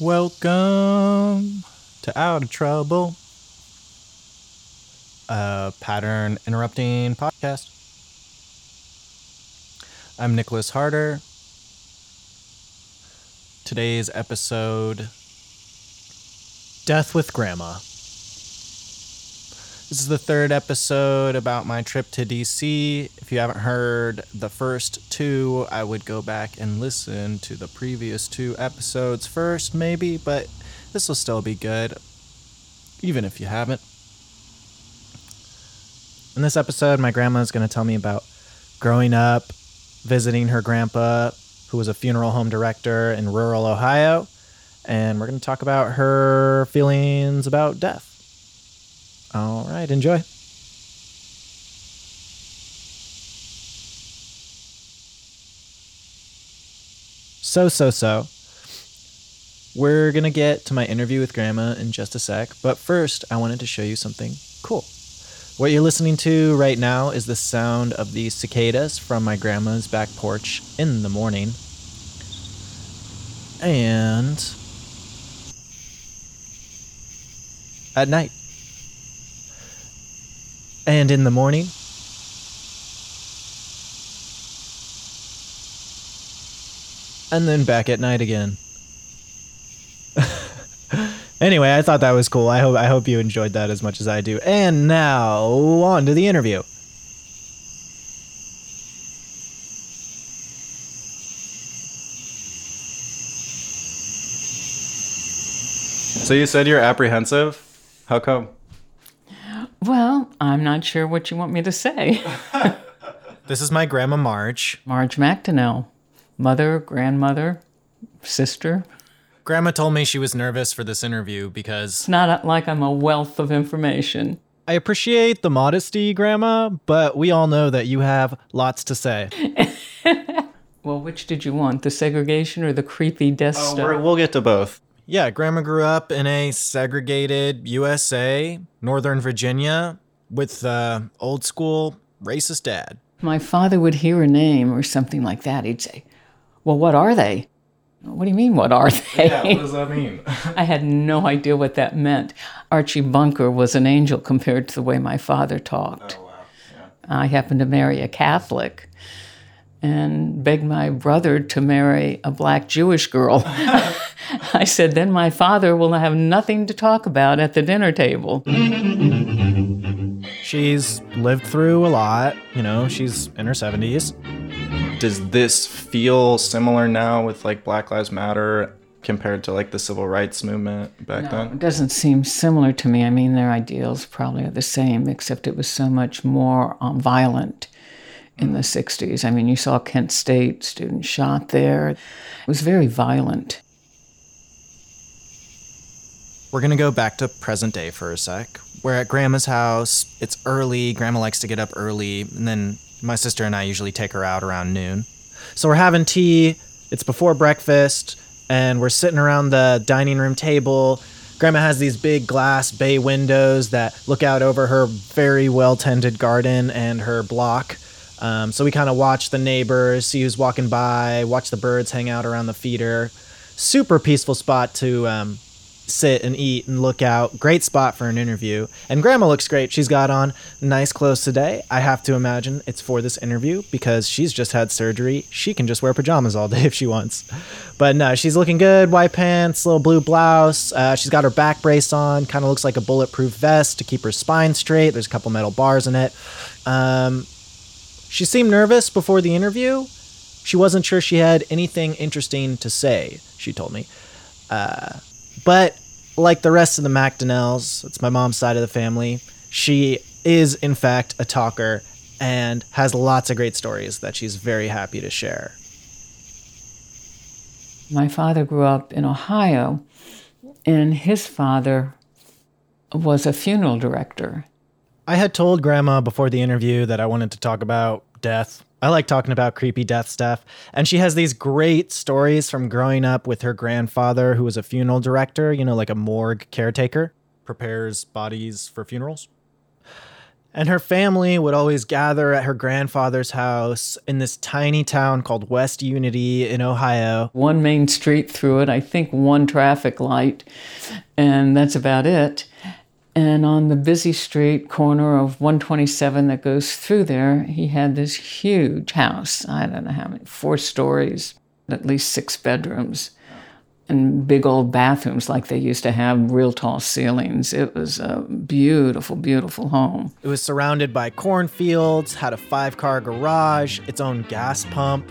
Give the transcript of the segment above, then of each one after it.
Welcome to Out of Trouble, a pattern interrupting podcast. I'm Nicholas Harder. Today's episode Death with Grandma. This is the third episode about my trip to DC. If you haven't heard the first two, I would go back and listen to the previous two episodes first, maybe, but this will still be good, even if you haven't. In this episode, my grandma is going to tell me about growing up, visiting her grandpa, who was a funeral home director in rural Ohio, and we're going to talk about her feelings about death. All right, enjoy. So, so, so. We're going to get to my interview with Grandma in just a sec, but first, I wanted to show you something cool. What you're listening to right now is the sound of the cicadas from my grandma's back porch in the morning. And at night. And in the morning. And then back at night again. anyway, I thought that was cool. I hope I hope you enjoyed that as much as I do. And now on to the interview. So you said you're apprehensive? How come? Well, I'm not sure what you want me to say. This is my grandma Marge. Marge McDonnell, mother, grandmother, sister. Grandma told me she was nervous for this interview because It's not like I'm a wealth of information. I appreciate the modesty, Grandma, but we all know that you have lots to say. Well, which did you want, the segregation or the creepy death Oh, stuff? we'll get to both. Yeah, Grandma grew up in a segregated USA, Northern Virginia, with uh, old school racist dad. My father would hear a name or something like that. He'd say, Well, what are they? What do you mean, what are they? Yeah, What does that mean? I had no idea what that meant. Archie Bunker was an angel compared to the way my father talked. Oh wow! I happened to marry a Catholic and begged my brother to marry a black Jewish girl. I said, then my father will have nothing to talk about at the dinner table. She's lived through a lot, you know, she's in her 70s. Does this feel similar now with like Black Lives Matter compared to like the civil rights movement back It then? It doesn't seem similar to me. I mean, their ideals probably are the same, except it was so much more um, violent in the 60s. I mean, you saw Kent State students shot there. It was very violent. We're gonna go back to present day for a sec. We're at Grandma's house. It's early. Grandma likes to get up early, and then my sister and I usually take her out around noon. So we're having tea. It's before breakfast, and we're sitting around the dining room table. Grandma has these big glass bay windows that look out over her very well tended garden and her block. Um, so we kind of watch the neighbors, see who's walking by, watch the birds hang out around the feeder. Super peaceful spot to um, sit and eat and look out. Great spot for an interview. And grandma looks great. She's got on nice clothes today. I have to imagine it's for this interview because she's just had surgery. She can just wear pajamas all day if she wants. But no, she's looking good. White pants, little blue blouse. Uh, she's got her back brace on. Kind of looks like a bulletproof vest to keep her spine straight. There's a couple metal bars in it. Um, she seemed nervous before the interview. She wasn't sure she had anything interesting to say, she told me. Uh, but like the rest of the McDonnells, it's my mom's side of the family, she is in fact a talker and has lots of great stories that she's very happy to share. My father grew up in Ohio, and his father was a funeral director. I had told grandma before the interview that I wanted to talk about death. I like talking about creepy death stuff. And she has these great stories from growing up with her grandfather, who was a funeral director, you know, like a morgue caretaker, prepares bodies for funerals. And her family would always gather at her grandfather's house in this tiny town called West Unity in Ohio. One main street through it, I think one traffic light, and that's about it. And on the busy street corner of 127 that goes through there, he had this huge house. I don't know how many, four stories, at least six bedrooms and big old bathrooms like they used to have real tall ceilings. It was a beautiful, beautiful home. It was surrounded by cornfields, had a five car garage, its own gas pump.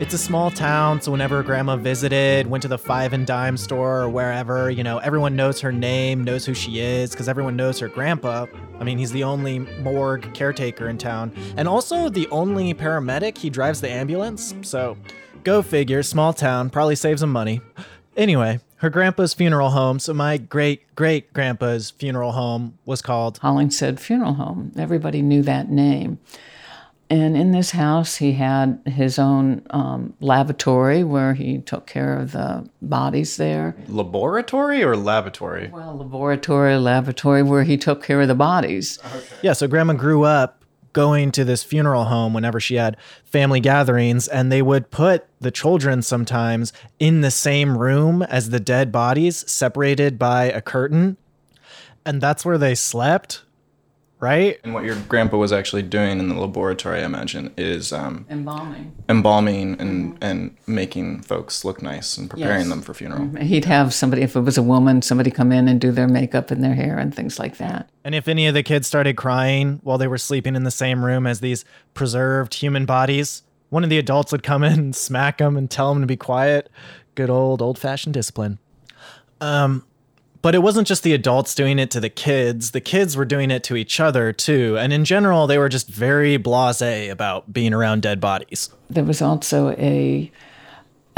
It's a small town, so whenever grandma visited, went to the five and dime store or wherever, you know, everyone knows her name, knows who she is, because everyone knows her grandpa. I mean, he's the only morgue caretaker in town, and also the only paramedic. He drives the ambulance, so go figure, small town, probably saves him money. Anyway, her grandpa's funeral home, so my great great grandpa's funeral home was called Hollingshead Funeral Home. Everybody knew that name. And in this house, he had his own um, lavatory where he took care of the bodies there. Laboratory or lavatory? Well, laboratory, lavatory, where he took care of the bodies. Okay. Yeah, so grandma grew up going to this funeral home whenever she had family gatherings and they would put the children sometimes in the same room as the dead bodies separated by a curtain and that's where they slept right? And what your grandpa was actually doing in the laboratory, I imagine, is um, embalming, embalming, and mm-hmm. and making folks look nice and preparing yes. them for funeral. Mm-hmm. He'd have somebody, if it was a woman, somebody come in and do their makeup and their hair and things like that. And if any of the kids started crying while they were sleeping in the same room as these preserved human bodies, one of the adults would come in and smack them and tell them to be quiet. Good old old fashioned discipline. Um, but it wasn't just the adults doing it to the kids. The kids were doing it to each other too. And in general, they were just very blasé about being around dead bodies. There was also a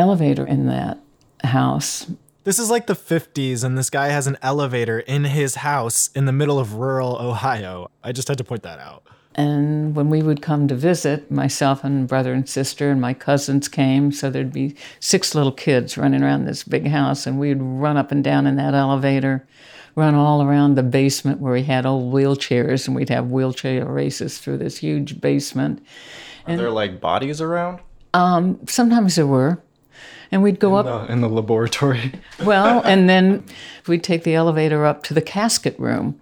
elevator in that house. This is like the 50s and this guy has an elevator in his house in the middle of rural Ohio. I just had to point that out. And when we would come to visit, myself and brother and sister and my cousins came, so there'd be six little kids running around this big house, and we'd run up and down in that elevator, run all around the basement where we had old wheelchairs, and we'd have wheelchair races through this huge basement. Are and, there like bodies around? Um, sometimes there were. And we'd go in up the, in the laboratory. well, and then we'd take the elevator up to the casket room.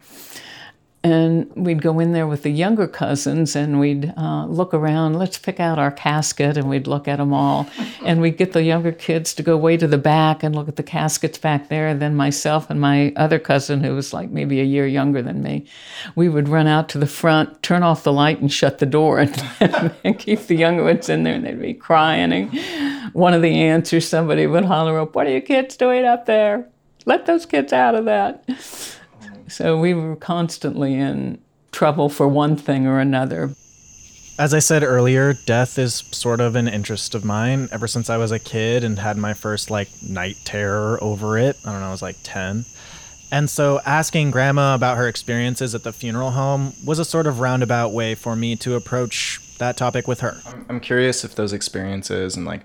And we'd go in there with the younger cousins and we'd uh, look around let's pick out our casket and we'd look at them all. And we'd get the younger kids to go way to the back and look at the caskets back there. And then myself and my other cousin who was like maybe a year younger than me we would run out to the front turn off the light and shut the door and, and keep the younger ones in there and they'd be crying and one of the aunts or somebody would holler up what are you kids doing up there let those kids out of that so we were constantly in trouble for one thing or another. As I said earlier, death is sort of an interest of mine ever since I was a kid and had my first like night terror over it. I don't know, I was like 10. And so asking grandma about her experiences at the funeral home was a sort of roundabout way for me to approach that topic with her. I'm curious if those experiences and like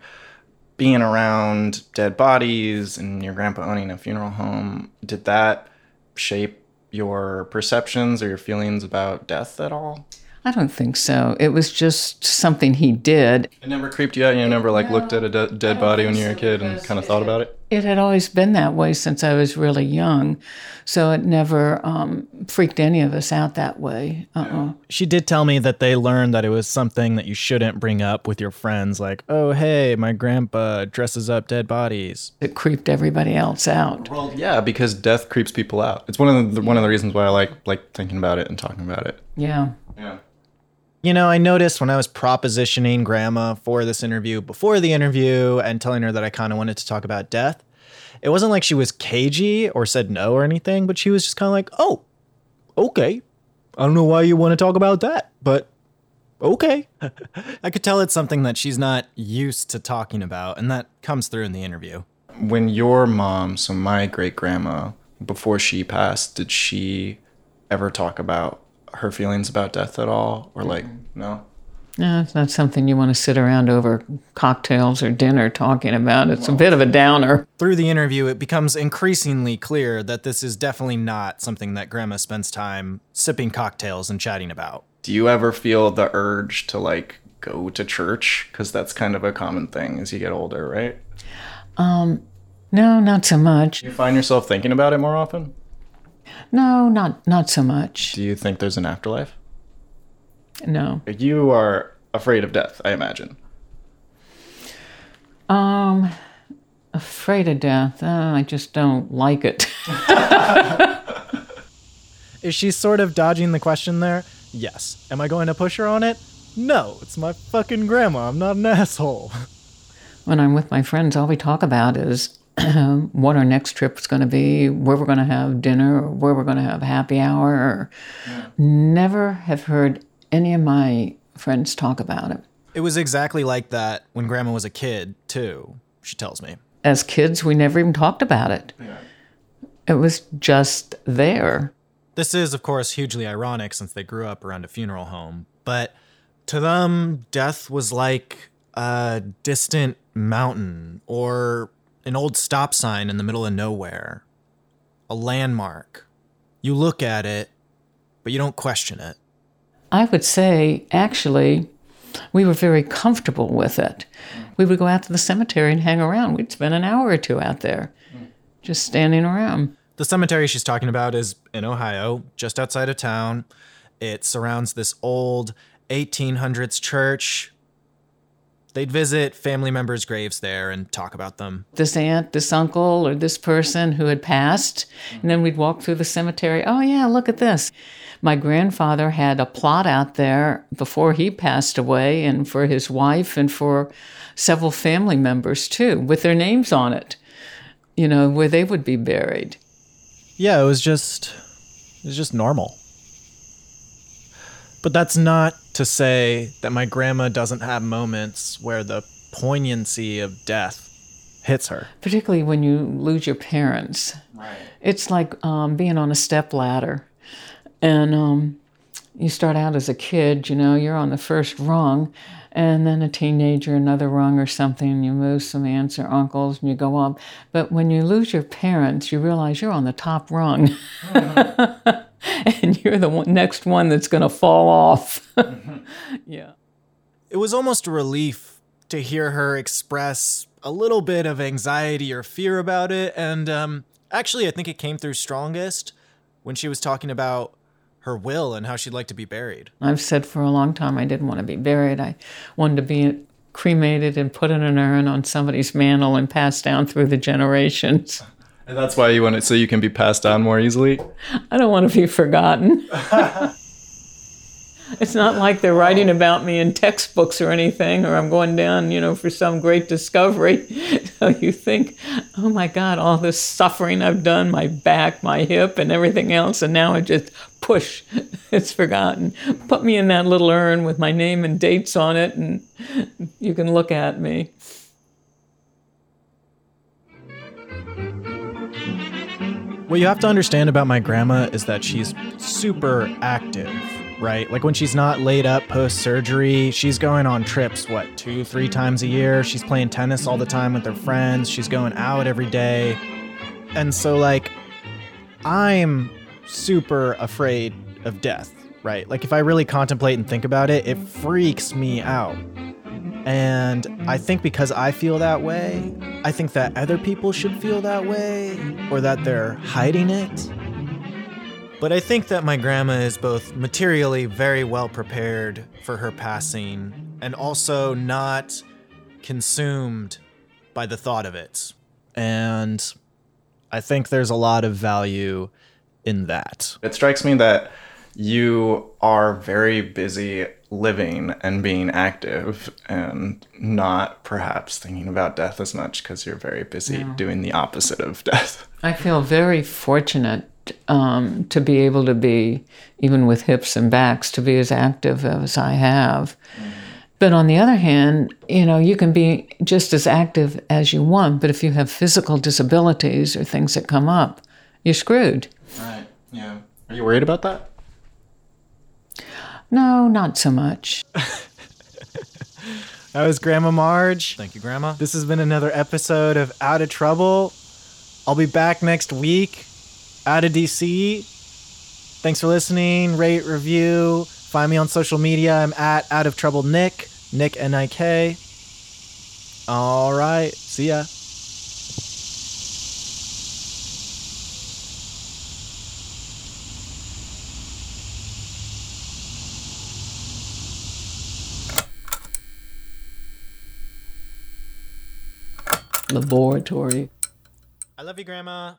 being around dead bodies and your grandpa owning a funeral home, did that shape your perceptions or your feelings about death at all? I don't think so. It was just something he did. It never creeped you out. You never like no, looked at a de- dead body when you were a kid and kind of thought about it. It had always been that way since I was really young, so it never um, freaked any of us out that way. Uh-uh. She did tell me that they learned that it was something that you shouldn't bring up with your friends, like, "Oh, hey, my grandpa dresses up dead bodies." It creeped everybody else out. Well, yeah, because death creeps people out. It's one of the one of the reasons why I like like thinking about it and talking about it. Yeah. Yeah. You know, I noticed when I was propositioning grandma for this interview before the interview and telling her that I kind of wanted to talk about death, it wasn't like she was cagey or said no or anything, but she was just kind of like, oh, okay. I don't know why you want to talk about that, but okay. I could tell it's something that she's not used to talking about, and that comes through in the interview. When your mom, so my great grandma, before she passed, did she ever talk about her feelings about death at all or like mm-hmm. no No, it's not something you want to sit around over cocktails or dinner talking about. It's a bit of a downer. Through the interview, it becomes increasingly clear that this is definitely not something that Grandma spends time sipping cocktails and chatting about. Do you ever feel the urge to like go to church? Because that's kind of a common thing as you get older, right? Um, no, not so much. You find yourself thinking about it more often? No, not not so much. Do you think there's an afterlife? No. You are afraid of death, I imagine. Um, afraid of death. Uh, I just don't like it. Is she sort of dodging the question there? Yes. Am I going to push her on it? No, it's my fucking grandma. I'm not an asshole. when I'm with my friends, all we talk about is what our next trip is going to be, where we're going to have dinner, or where we're going to have happy hour. Or Yeah. Never have heard any of my friends talk about it. It was exactly like that when Grandma was a kid, too, she tells me. As kids, we never even talked about it. It was just there. This is, of course, hugely ironic since they grew up around a funeral home, but to them, death was like a distant mountain or an old stop sign in the middle of nowhere, a landmark. You look at it, but you don't question it. I would say, actually, we were very comfortable with it. We would go out to the cemetery and hang around. We'd spend an hour or two out there just standing around. The cemetery she's talking about is in Ohio, just outside of town. It surrounds this old 1800s church. They'd visit family members' graves there and talk about them. This aunt, this uncle, or this person who had passed. And then we'd walk through the cemetery. Oh, yeah, look at this. My grandfather had a plot out there before he passed away, and for his wife and for several family members too, with their names on it, you know, where they would be buried. Yeah, it was just it was just normal. But that's not to say that my grandma doesn't have moments where the poignancy of death hits her. particularly when you lose your parents. Right. It's like um, being on a step ladder, and um, you start out as a kid. You know, you're on the first rung, and then a teenager, another rung or something. And you move some aunts or uncles, and you go up. But when you lose your parents, you realize you're on the top rung. and you're the one, next one that's going to fall off. yeah. It was almost a relief to hear her express a little bit of anxiety or fear about it. And um, actually, I think it came through strongest when she was talking about her will and how she'd like to be buried. I've said for a long time I didn't want to be buried. I wanted to be cremated and put in an urn on somebody's mantle and passed down through the generations. And that's why you want it so you can be passed on more easily. I don't want to be forgotten. it's not like they're writing about me in textbooks or anything, or I'm going down, you know, for some great discovery. So you think, oh my God, all this suffering I've done, my back, my hip, and everything else, and now I just push, it's forgotten. Put me in that little urn with my name and dates on it, and you can look at me. What you have to understand about my grandma is that she's super active, right? Like when she's not laid up post surgery, she's going on trips, what, two, three times a year? She's playing tennis all the time with her friends, she's going out every day. And so, like, I'm super afraid of death, right? Like, if I really contemplate and think about it, it freaks me out. And I think because I feel that way, I think that other people should feel that way or that they're hiding it. But I think that my grandma is both materially very well prepared for her passing and also not consumed by the thought of it. And I think there's a lot of value in that. It strikes me that you are very busy living and being active and not perhaps thinking about death as much because you're very busy doing the opposite of death. I feel very fortunate um, to be able to be, even with hips and backs, to be as active as I have. But on the other hand, you know, you can be just as active as you want, but if you have physical disabilities or things that come up, you're screwed. Right. Yeah. Are you worried about that? No, not so much. That was Grandma Marge. Thank you, Grandma. This has been another episode of Out of Trouble. I'll be back next week out of DC. Thanks for listening. Rate, review. Find me on social media. I'm at Out of Trouble Nick. Nick N I K. All right. See ya. Laboratory. I love you, Grandma.